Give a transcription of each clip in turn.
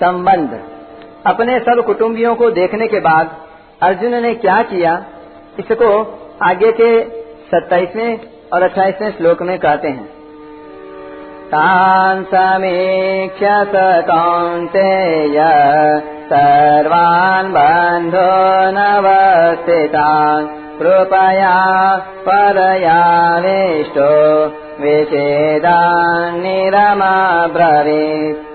संबंध। अपने सब कुटुंबियों को देखने के बाद अर्जुन ने क्या किया? इसको आगे के सत्ताईसवें और अट्ठाईसवें श्लोक में कहते हैं। तान् समीक्ष्य स कौन्तेय सर्वान् बन्धो कृपया परयाविष्टो विषेदान्निरमाब्रवीत्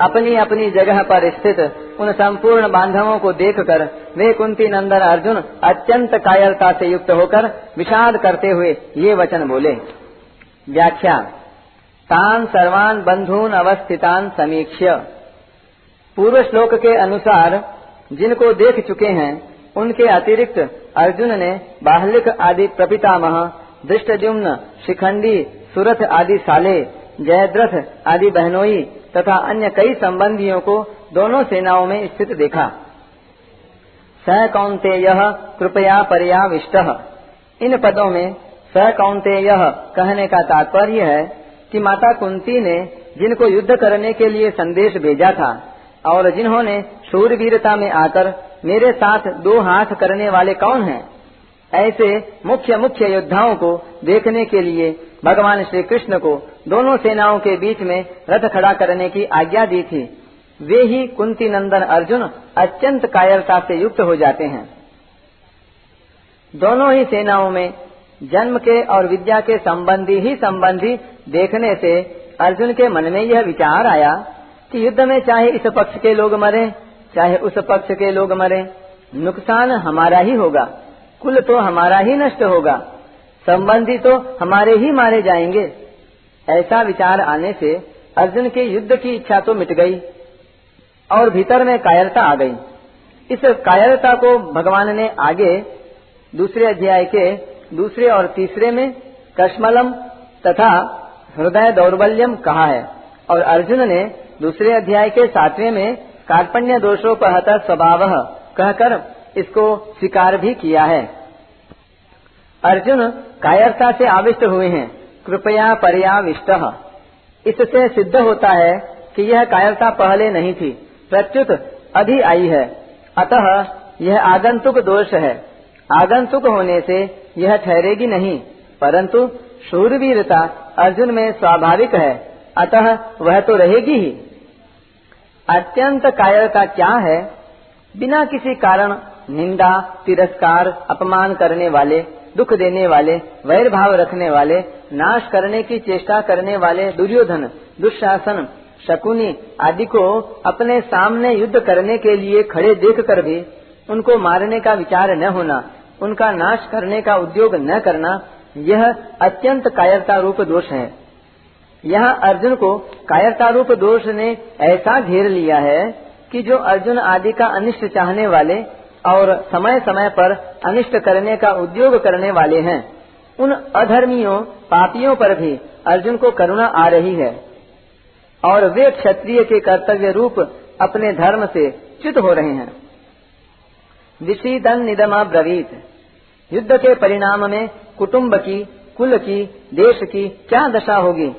अपनी अपनी जगह पर स्थित उन संपूर्ण बांधवों को देखकर वे कुंती नंदन अर्जुन अत्यंत कायरता से युक्त होकर विषाद करते हुए ये वचन बोले। व्याख्या, तान सर्वान बंधून अवस्थितान समीक्ष्य। पूर्व श्लोक के अनुसार जिनको देख चुके हैं, उनके अतिरिक्त अर्जुन ने बाहलिक आदि प्रपितामह, दृष्टजुम्न, शिखंडी, सुरथ आदि साले, जयद्रथ आदि बहनोई तथा अन्य कई संबंधियों को दोनों सेनाओं में स्थित देखा स कृपया पर्याविष्ट इन पदों में स यह कहने का तात्पर्य है कि माता कुंती ने जिनको युद्ध करने के लिए संदेश भेजा था और जिन्होंने शूरवीरता में आकर मेरे साथ दो हाथ करने वाले कौन हैं? ऐसे मुख्य मुख्य योद्धाओं को देखने के लिए भगवान श्री कृष्ण को दोनों सेनाओं के बीच में रथ खड़ा करने की आज्ञा दी थी। वे ही कुंती नंदन अर्जुन अत्यंत कायरता से युक्त हो जाते हैं। दोनों ही सेनाओं में जन्म के और विद्या के संबंधी ही संबंधी देखने से अर्जुन के मन में यह विचार आया कि युद्ध में चाहे इस पक्ष के लोग मरे, चाहे उस पक्ष के लोग मरे, नुकसान हमारा ही होगा, कुल तो हमारा ही नष्ट होगा। संबंधी तो हमारे ही मारे जाएँगे। ऐसा विचार आने से अर्जुन के युद्ध की इच्छा तो मिट गई और भीतर में कायरता आ गई। इस कायरता को भगवान ने आगे दूसरे अध्याय के दूसरे और तीसरे में कश्मलम तथा हृदय दौर्बल्यम कहा है और अर्जुन ने दूसरे अध्याय के सातवें में कार्पण्य दोषोपहत स्वभाव कहकर इसको स्वीकार भी किया है। अर्जुन कायरता से आविष्ट हुए हैं। कृपया पर्याविष्ट। इससे सिद्ध होता है कि यह कायरता पहले नहीं थी, प्रत्युत अभी आई है। अतः यह आगंतुक दोष है। आगंतुक होने से यह ठहरेगी नहीं, परंतु शूरवीरता अर्जुन में स्वाभाविक है। अतः वह तो रहेगी ही। अत्यंत कायरता क्या है? बिना किसी कारण निंदा, तिरस्कार, अपमान करने वाले दुख देने वाले वैर भाव रखने वाले, नाश करने की चेष्टा करने वाले दुर्योधन, दुशासन, शकुनी आदि को अपने सामने युद्ध करने के लिए खड़े देख कर भी उनको मारने का विचार न होना, उनका नाश करने का उद्योग न करना, यह अत्यंत कायरता रूप दोष है। यहाँ अर्जुन को कायरता रूप दोष ने ऐसा घेर लिया है कि जो अर्जुन आदि का अनिष्ट चाहने वाले और समय समय पर अनिष्ट करने का उद्योग करने वाले हैं। उन अधर्मियों, पापियों पर भी अर्जुन को करुणा आ रही है। और वे क्षत्रिय के कर्तव्य रूप अपने धर्म से च्युत हो रहे हैं। विशीदन निदमा ब्रवीत युद्ध के परिणाम में कुटुंब की, कुल की, देश की क्या दशा होगी?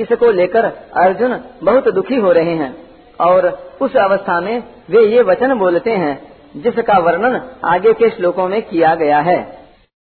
इसको लेकर अर्जुन बहुत दुखी हो रहे हैं। और उस अवस्था में वे ये वचन बोलते हैं जिसका वर्णन आगे के श्लोकों में किया गया है।